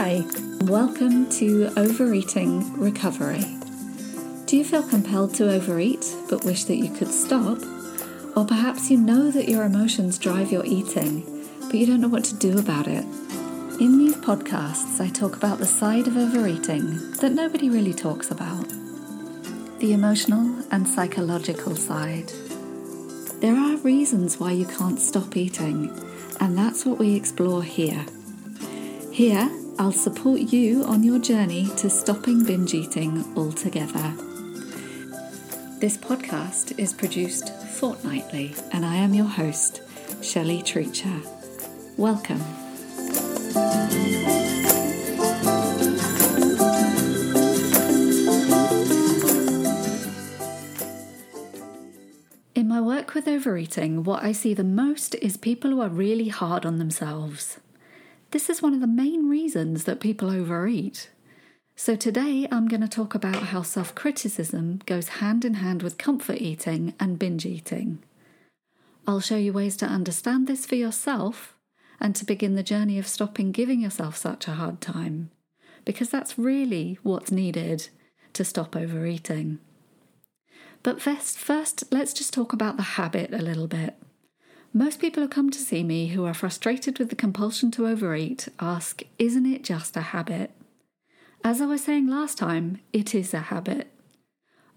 Hi, welcome to Overeating Recovery. Do you feel compelled to overeat but wish that you could stop? Or perhaps you know that your emotions drive your eating, but you don't know what to do about it? In these podcasts, I talk about the side of overeating that nobody really talks about the emotional and psychological side. There are reasons why you can't stop eating, and that's what we explore here. Here, I'll support you on your journey to stopping binge eating altogether. This podcast is produced fortnightly, and I am your host, Shelley Treacher. Welcome. In my work with overeating, what I see the most is people who are really hard on themselves. This is one of the main reasons that people overeat. So, today I'm going to talk about how self criticism goes hand in hand with comfort eating and binge eating. I'll show you ways to understand this for yourself and to begin the journey of stopping giving yourself such a hard time, because that's really what's needed to stop overeating. But first, first, let's just talk about the habit a little bit. Most people who come to see me who are frustrated with the compulsion to overeat ask, Isn't it just a habit? As I was saying last time, it is a habit.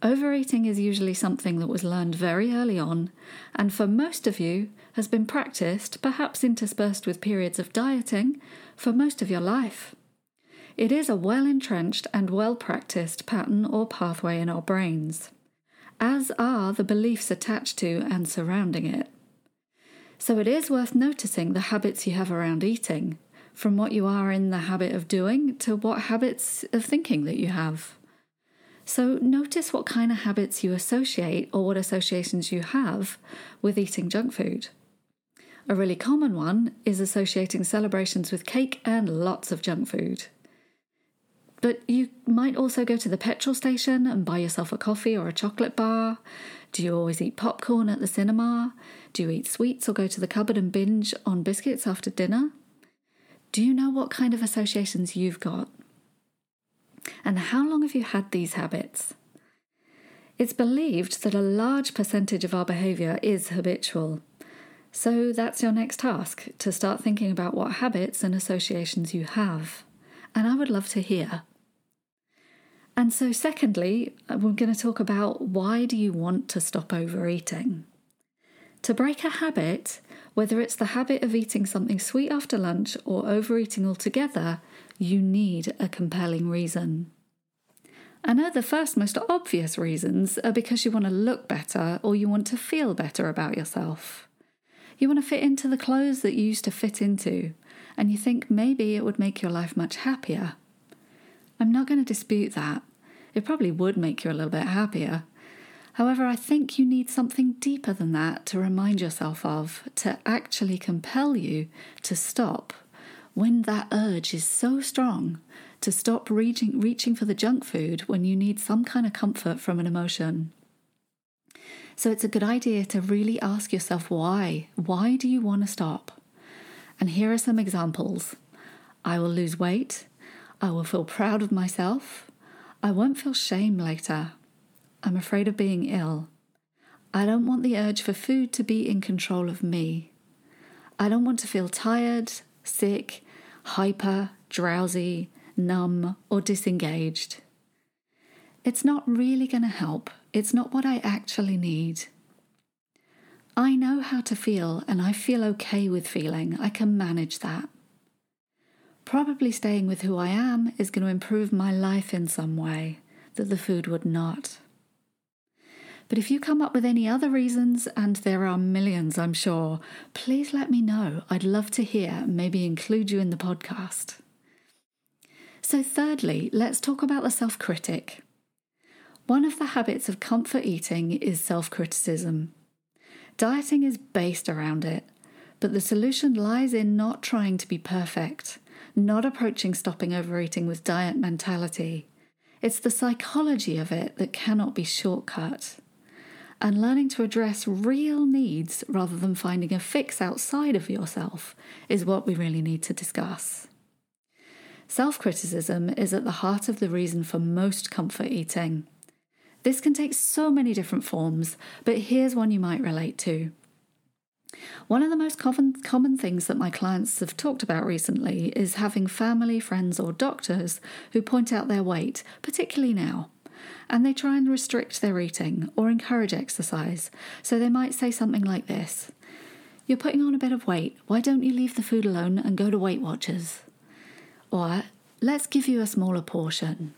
Overeating is usually something that was learned very early on, and for most of you has been practiced, perhaps interspersed with periods of dieting, for most of your life. It is a well entrenched and well practiced pattern or pathway in our brains, as are the beliefs attached to and surrounding it. So it is worth noticing the habits you have around eating, from what you are in the habit of doing to what habits of thinking that you have. So notice what kind of habits you associate or what associations you have with eating junk food. A really common one is associating celebrations with cake and lots of junk food. But you might also go to the petrol station and buy yourself a coffee or a chocolate bar. Do you always eat popcorn at the cinema? Do you eat sweets or go to the cupboard and binge on biscuits after dinner? Do you know what kind of associations you've got? And how long have you had these habits? It's believed that a large percentage of our behaviour is habitual. So that's your next task to start thinking about what habits and associations you have. And I would love to hear. And so, secondly, we're going to talk about why do you want to stop overeating? To break a habit, whether it's the habit of eating something sweet after lunch or overeating altogether, you need a compelling reason. I know the first most obvious reasons are because you want to look better or you want to feel better about yourself. You want to fit into the clothes that you used to fit into, and you think maybe it would make your life much happier. I'm not going to dispute that. It probably would make you a little bit happier. However, I think you need something deeper than that to remind yourself of, to actually compel you to stop when that urge is so strong to stop reaching, reaching for the junk food when you need some kind of comfort from an emotion. So it's a good idea to really ask yourself why. Why do you want to stop? And here are some examples I will lose weight. I will feel proud of myself. I won't feel shame later. I'm afraid of being ill. I don't want the urge for food to be in control of me. I don't want to feel tired, sick, hyper, drowsy, numb, or disengaged. It's not really going to help. It's not what I actually need. I know how to feel and I feel okay with feeling. I can manage that. Probably staying with who I am is going to improve my life in some way that the food would not. But if you come up with any other reasons, and there are millions, I'm sure, please let me know. I'd love to hear, maybe include you in the podcast. So, thirdly, let's talk about the self critic. One of the habits of comfort eating is self criticism. Dieting is based around it, but the solution lies in not trying to be perfect not approaching stopping overeating with diet mentality. It's the psychology of it that cannot be shortcut. And learning to address real needs rather than finding a fix outside of yourself is what we really need to discuss. Self criticism is at the heart of the reason for most comfort eating. This can take so many different forms, but here's one you might relate to. One of the most common, common things that my clients have talked about recently is having family, friends, or doctors who point out their weight, particularly now. And they try and restrict their eating or encourage exercise. So they might say something like this You're putting on a bit of weight. Why don't you leave the food alone and go to Weight Watchers? Or let's give you a smaller portion.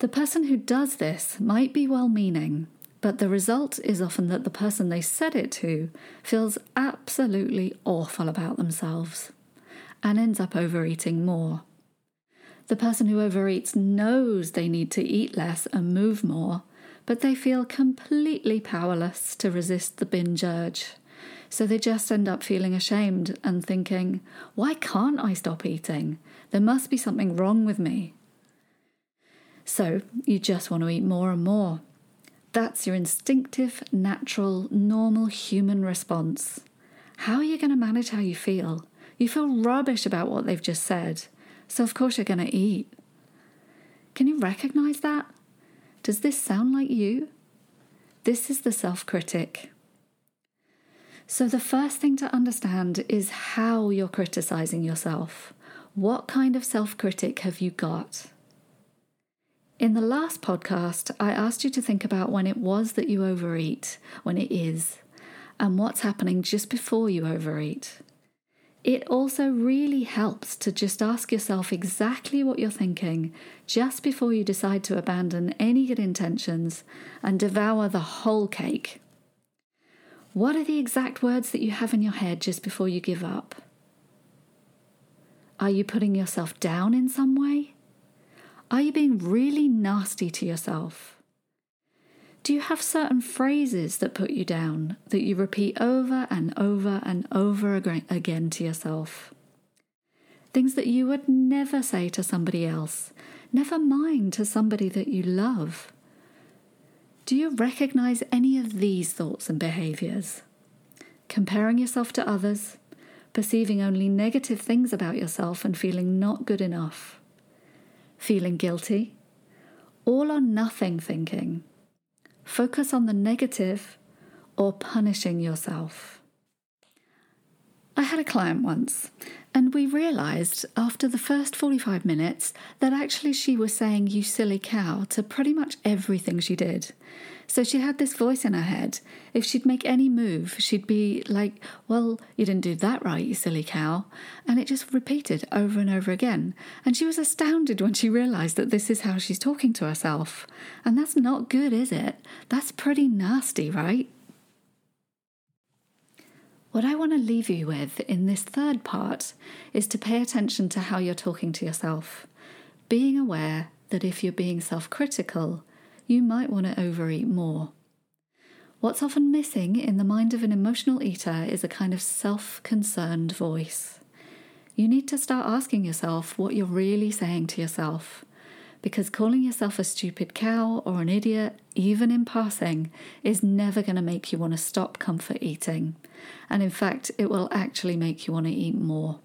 The person who does this might be well meaning, but the result is often that the person they said it to feels absolutely awful about themselves and ends up overeating more. The person who overeats knows they need to eat less and move more, but they feel completely powerless to resist the binge urge. So they just end up feeling ashamed and thinking, why can't I stop eating? There must be something wrong with me. So you just want to eat more and more. That's your instinctive, natural, normal human response. How are you going to manage how you feel? You feel rubbish about what they've just said, so of course you're going to eat. Can you recognize that? Does this sound like you? This is the self critic. So, the first thing to understand is how you're criticizing yourself. What kind of self critic have you got? In the last podcast, I asked you to think about when it was that you overeat, when it is, and what's happening just before you overeat. It also really helps to just ask yourself exactly what you're thinking just before you decide to abandon any good intentions and devour the whole cake. What are the exact words that you have in your head just before you give up? Are you putting yourself down in some way? Are you being really nasty to yourself? Do you have certain phrases that put you down that you repeat over and over and over again to yourself? Things that you would never say to somebody else, never mind to somebody that you love. Do you recognize any of these thoughts and behaviors? Comparing yourself to others, perceiving only negative things about yourself and feeling not good enough, feeling guilty, all or nothing thinking, focus on the negative or punishing yourself. I had a client once, and we realised after the first 45 minutes that actually she was saying, You silly cow, to pretty much everything she did. So she had this voice in her head. If she'd make any move, she'd be like, Well, you didn't do that right, you silly cow. And it just repeated over and over again. And she was astounded when she realised that this is how she's talking to herself. And that's not good, is it? That's pretty nasty, right? What I want to leave you with in this third part is to pay attention to how you're talking to yourself, being aware that if you're being self critical, you might want to overeat more. What's often missing in the mind of an emotional eater is a kind of self concerned voice. You need to start asking yourself what you're really saying to yourself, because calling yourself a stupid cow or an idiot, even in passing, is never going to make you want to stop comfort eating. And in fact, it will actually make you want to eat more.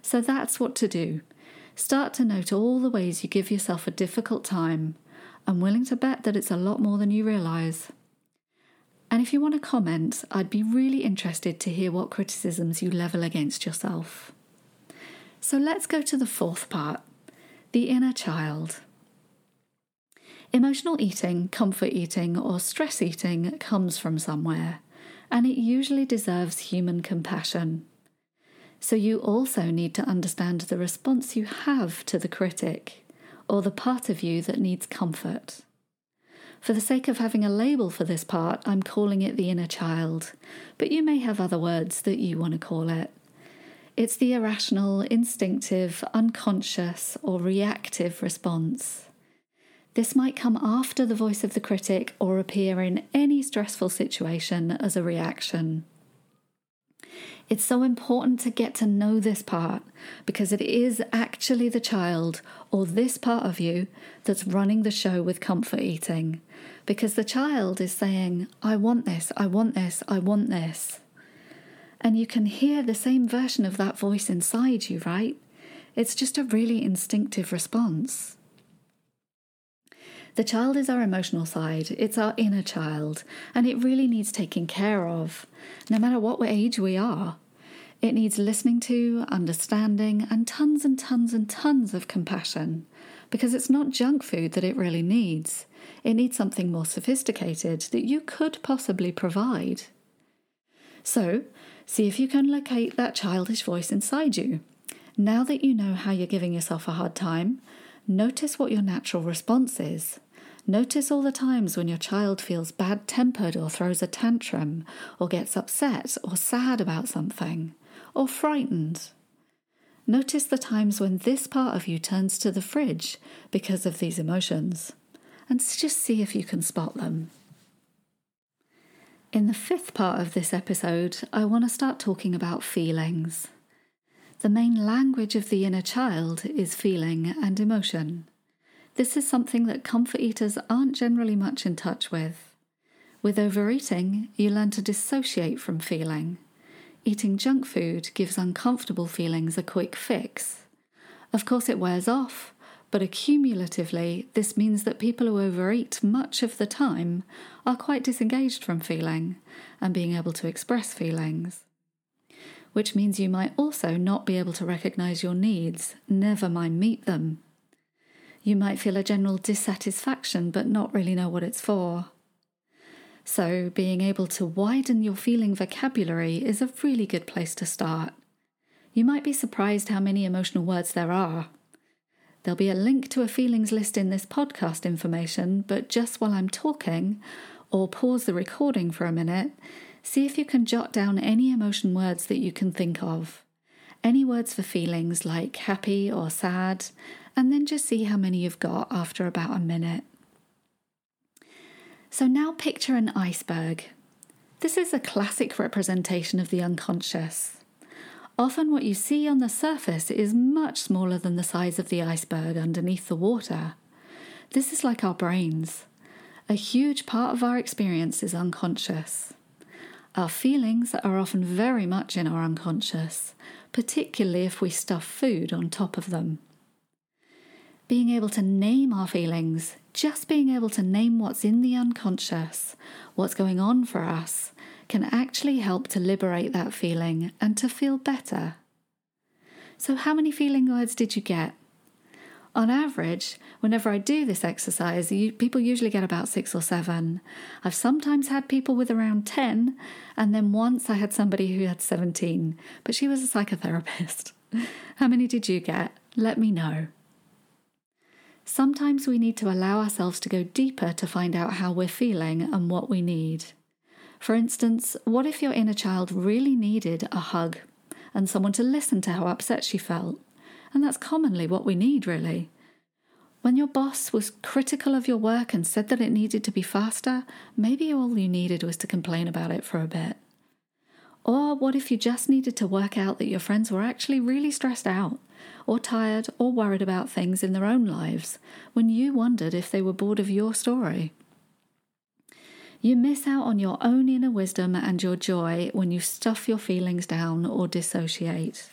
So that's what to do. Start to note all the ways you give yourself a difficult time I'm willing to bet that it's a lot more than you realise. And if you want to comment, I'd be really interested to hear what criticisms you level against yourself. So let's go to the fourth part the inner child. Emotional eating, comfort eating, or stress eating comes from somewhere, and it usually deserves human compassion. So you also need to understand the response you have to the critic or the part of you that needs comfort. For the sake of having a label for this part, I'm calling it the inner child, but you may have other words that you want to call it. It's the irrational, instinctive, unconscious, or reactive response. This might come after the voice of the critic or appear in any stressful situation as a reaction. It's so important to get to know this part because it is actually the child or this part of you that's running the show with comfort eating. Because the child is saying, I want this, I want this, I want this. And you can hear the same version of that voice inside you, right? It's just a really instinctive response. The child is our emotional side, it's our inner child, and it really needs taking care of, no matter what age we are. It needs listening to, understanding, and tons and tons and tons of compassion, because it's not junk food that it really needs. It needs something more sophisticated that you could possibly provide. So, see if you can locate that childish voice inside you. Now that you know how you're giving yourself a hard time, notice what your natural response is. Notice all the times when your child feels bad tempered or throws a tantrum, or gets upset or sad about something, or frightened. Notice the times when this part of you turns to the fridge because of these emotions, and just see if you can spot them. In the fifth part of this episode, I want to start talking about feelings. The main language of the inner child is feeling and emotion. This is something that comfort eaters aren't generally much in touch with. With overeating, you learn to dissociate from feeling. Eating junk food gives uncomfortable feelings a quick fix. Of course, it wears off, but accumulatively, this means that people who overeat much of the time are quite disengaged from feeling and being able to express feelings. Which means you might also not be able to recognize your needs, never mind meet them. You might feel a general dissatisfaction but not really know what it's for. So, being able to widen your feeling vocabulary is a really good place to start. You might be surprised how many emotional words there are. There'll be a link to a feelings list in this podcast information, but just while I'm talking, or pause the recording for a minute, see if you can jot down any emotion words that you can think of. Any words for feelings like happy or sad, and then just see how many you've got after about a minute. So now picture an iceberg. This is a classic representation of the unconscious. Often, what you see on the surface is much smaller than the size of the iceberg underneath the water. This is like our brains. A huge part of our experience is unconscious. Our feelings are often very much in our unconscious, particularly if we stuff food on top of them being able to name our feelings, just being able to name what's in the unconscious, what's going on for us, can actually help to liberate that feeling and to feel better. So, how many feeling words did you get? On average, whenever I do this exercise, you, people usually get about six or seven. I've sometimes had people with around 10, and then once I had somebody who had 17, but she was a psychotherapist. How many did you get? Let me know. Sometimes we need to allow ourselves to go deeper to find out how we're feeling and what we need. For instance, what if your inner child really needed a hug and someone to listen to how upset she felt? And that's commonly what we need, really. When your boss was critical of your work and said that it needed to be faster, maybe all you needed was to complain about it for a bit. Or what if you just needed to work out that your friends were actually really stressed out, or tired, or worried about things in their own lives, when you wondered if they were bored of your story? You miss out on your own inner wisdom and your joy when you stuff your feelings down or dissociate.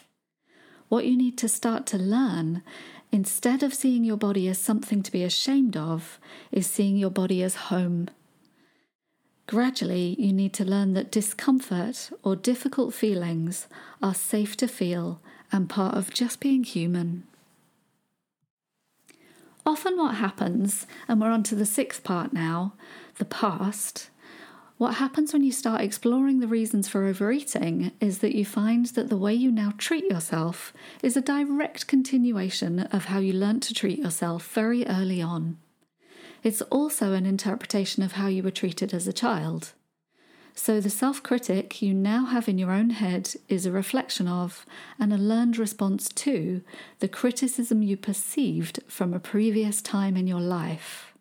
What you need to start to learn, instead of seeing your body as something to be ashamed of, is seeing your body as home Gradually, you need to learn that discomfort or difficult feelings are safe to feel and part of just being human. Often, what happens, and we're on to the sixth part now the past. What happens when you start exploring the reasons for overeating is that you find that the way you now treat yourself is a direct continuation of how you learnt to treat yourself very early on. It's also an interpretation of how you were treated as a child. So the self critic you now have in your own head is a reflection of and a learned response to the criticism you perceived from a previous time in your life.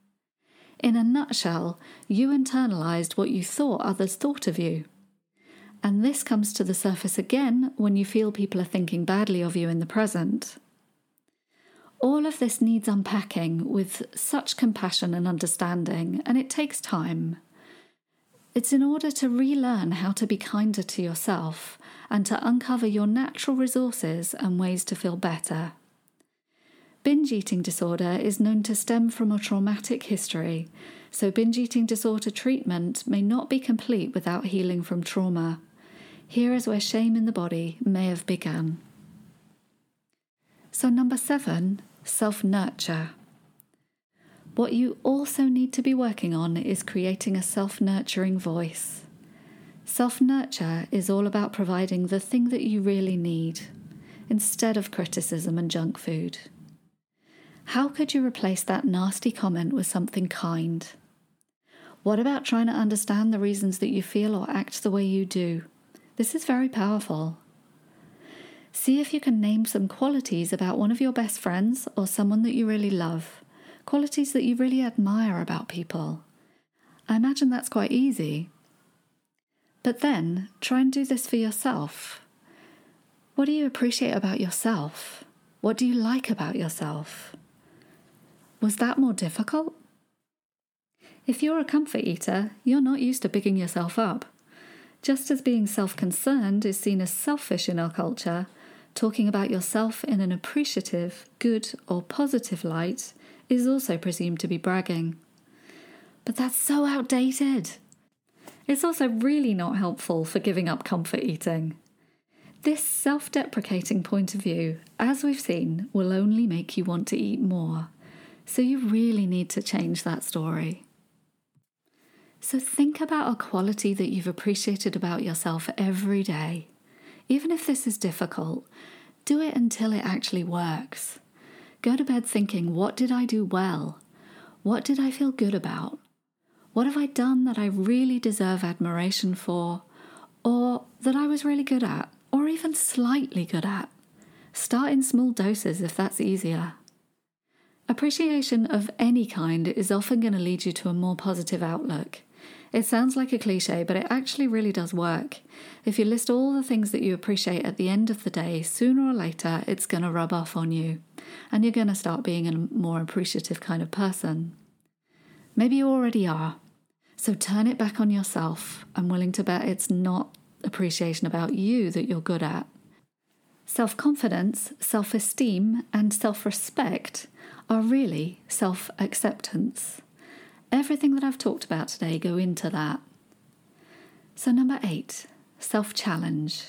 In a nutshell, you internalized what you thought others thought of you. And this comes to the surface again when you feel people are thinking badly of you in the present. All of this needs unpacking with such compassion and understanding, and it takes time. It's in order to relearn how to be kinder to yourself and to uncover your natural resources and ways to feel better. Binge eating disorder is known to stem from a traumatic history, so binge eating disorder treatment may not be complete without healing from trauma. Here is where shame in the body may have begun. So, number seven, self nurture. What you also need to be working on is creating a self nurturing voice. Self nurture is all about providing the thing that you really need instead of criticism and junk food. How could you replace that nasty comment with something kind? What about trying to understand the reasons that you feel or act the way you do? This is very powerful. See if you can name some qualities about one of your best friends or someone that you really love, qualities that you really admire about people. I imagine that's quite easy. But then try and do this for yourself. What do you appreciate about yourself? What do you like about yourself? Was that more difficult? If you're a comfort eater, you're not used to bigging yourself up. Just as being self concerned is seen as selfish in our culture, talking about yourself in an appreciative, good, or positive light is also presumed to be bragging. But that's so outdated. It's also really not helpful for giving up comfort eating. This self deprecating point of view, as we've seen, will only make you want to eat more. So you really need to change that story. So think about a quality that you've appreciated about yourself every day. Even if this is difficult, do it until it actually works. Go to bed thinking, what did I do well? What did I feel good about? What have I done that I really deserve admiration for, or that I was really good at, or even slightly good at? Start in small doses if that's easier. Appreciation of any kind is often going to lead you to a more positive outlook. It sounds like a cliche, but it actually really does work. If you list all the things that you appreciate at the end of the day, sooner or later it's going to rub off on you, and you're going to start being a more appreciative kind of person. Maybe you already are, so turn it back on yourself. I'm willing to bet it's not appreciation about you that you're good at. Self confidence, self esteem, and self respect are really self acceptance. Everything that I've talked about today go into that. So, number eight, self challenge.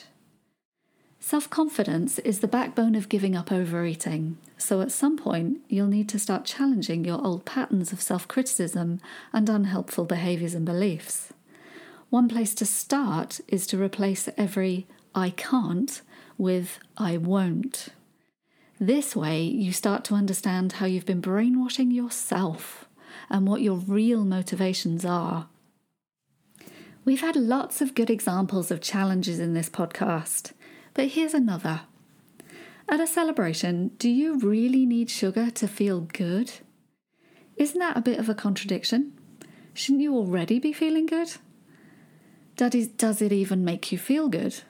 Self confidence is the backbone of giving up overeating, so at some point you'll need to start challenging your old patterns of self criticism and unhelpful behaviours and beliefs. One place to start is to replace every I can't with I won't. This way, you start to understand how you've been brainwashing yourself and what your real motivations are. We've had lots of good examples of challenges in this podcast. But here's another. At a celebration, do you really need sugar to feel good? Isn't that a bit of a contradiction? Shouldn't you already be feeling good? Does it even make you feel good?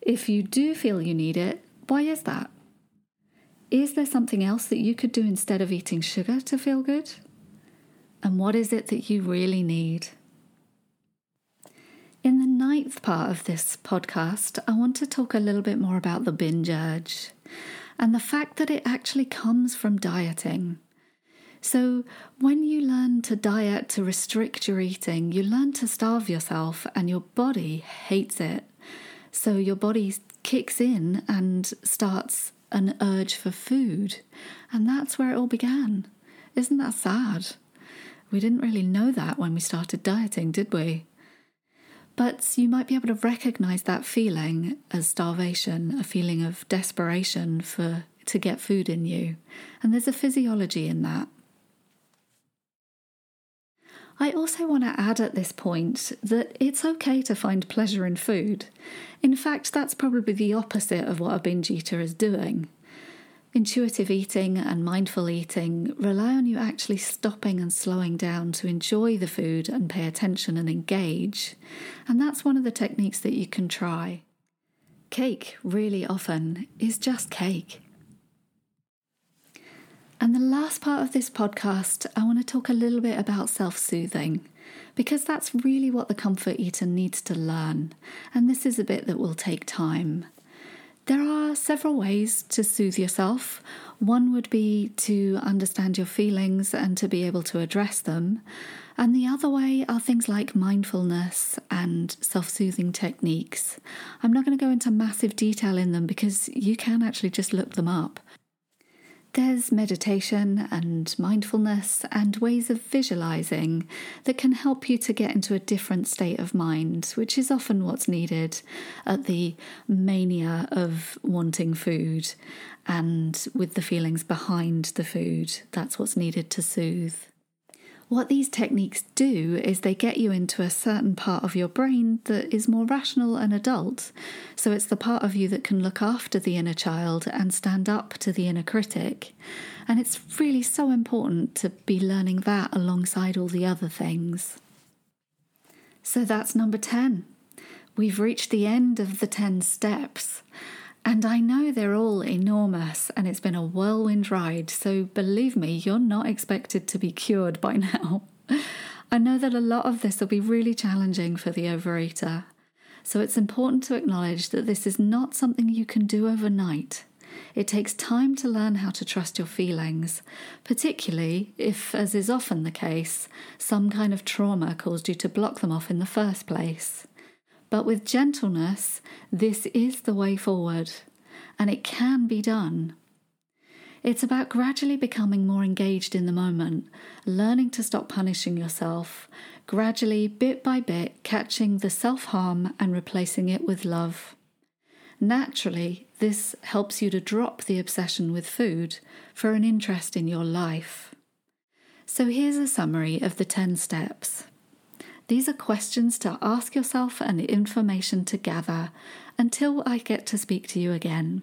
If you do feel you need it, why is that? Is there something else that you could do instead of eating sugar to feel good? And what is it that you really need? In the ninth part of this podcast, I want to talk a little bit more about the binge urge and the fact that it actually comes from dieting. So, when you learn to diet to restrict your eating, you learn to starve yourself, and your body hates it. So, your body kicks in and starts an urge for food. And that's where it all began. Isn't that sad? We didn't really know that when we started dieting, did we? But you might be able to recognize that feeling as starvation, a feeling of desperation for to get food in you. And there's a physiology in that. I also want to add at this point that it's okay to find pleasure in food. In fact, that's probably the opposite of what a binge eater is doing. Intuitive eating and mindful eating rely on you actually stopping and slowing down to enjoy the food and pay attention and engage. And that's one of the techniques that you can try. Cake, really often, is just cake. And the last part of this podcast, I want to talk a little bit about self soothing because that's really what the comfort eater needs to learn. And this is a bit that will take time. There are several ways to soothe yourself. One would be to understand your feelings and to be able to address them. And the other way are things like mindfulness and self soothing techniques. I'm not going to go into massive detail in them because you can actually just look them up. There's meditation and mindfulness and ways of visualizing that can help you to get into a different state of mind, which is often what's needed at the mania of wanting food and with the feelings behind the food. That's what's needed to soothe. What these techniques do is they get you into a certain part of your brain that is more rational and adult. So it's the part of you that can look after the inner child and stand up to the inner critic. And it's really so important to be learning that alongside all the other things. So that's number 10. We've reached the end of the 10 steps. And I know they're all enormous and it's been a whirlwind ride, so believe me, you're not expected to be cured by now. I know that a lot of this will be really challenging for the overeater, so it's important to acknowledge that this is not something you can do overnight. It takes time to learn how to trust your feelings, particularly if, as is often the case, some kind of trauma caused you to block them off in the first place. But with gentleness, this is the way forward, and it can be done. It's about gradually becoming more engaged in the moment, learning to stop punishing yourself, gradually, bit by bit, catching the self harm and replacing it with love. Naturally, this helps you to drop the obsession with food for an interest in your life. So here's a summary of the 10 steps. These are questions to ask yourself and information to gather until I get to speak to you again.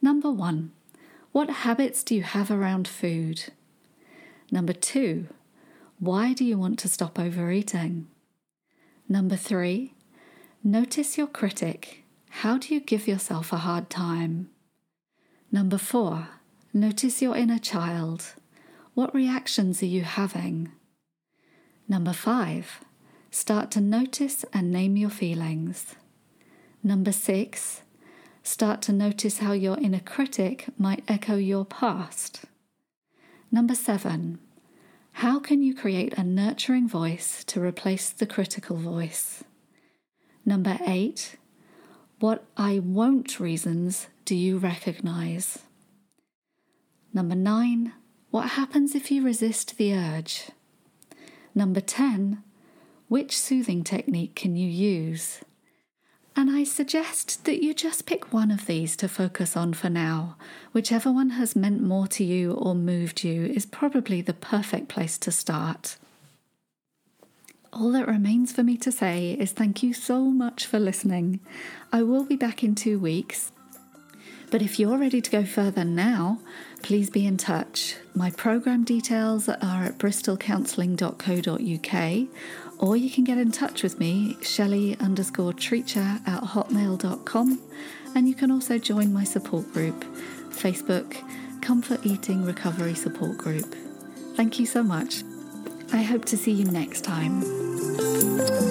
Number one, what habits do you have around food? Number two, why do you want to stop overeating? Number three, notice your critic. How do you give yourself a hard time? Number four, notice your inner child. What reactions are you having? Number five, start to notice and name your feelings. Number six, start to notice how your inner critic might echo your past. Number seven, how can you create a nurturing voice to replace the critical voice? Number eight, what I won't reasons do you recognize? Number nine, what happens if you resist the urge? Number 10, which soothing technique can you use? And I suggest that you just pick one of these to focus on for now. Whichever one has meant more to you or moved you is probably the perfect place to start. All that remains for me to say is thank you so much for listening. I will be back in two weeks but if you're ready to go further now, please be in touch. My program details are at bristolcounselling.co.uk or you can get in touch with me, Shelley underscore treacher at hotmail.com. And you can also join my support group, Facebook Comfort Eating Recovery Support Group. Thank you so much. I hope to see you next time.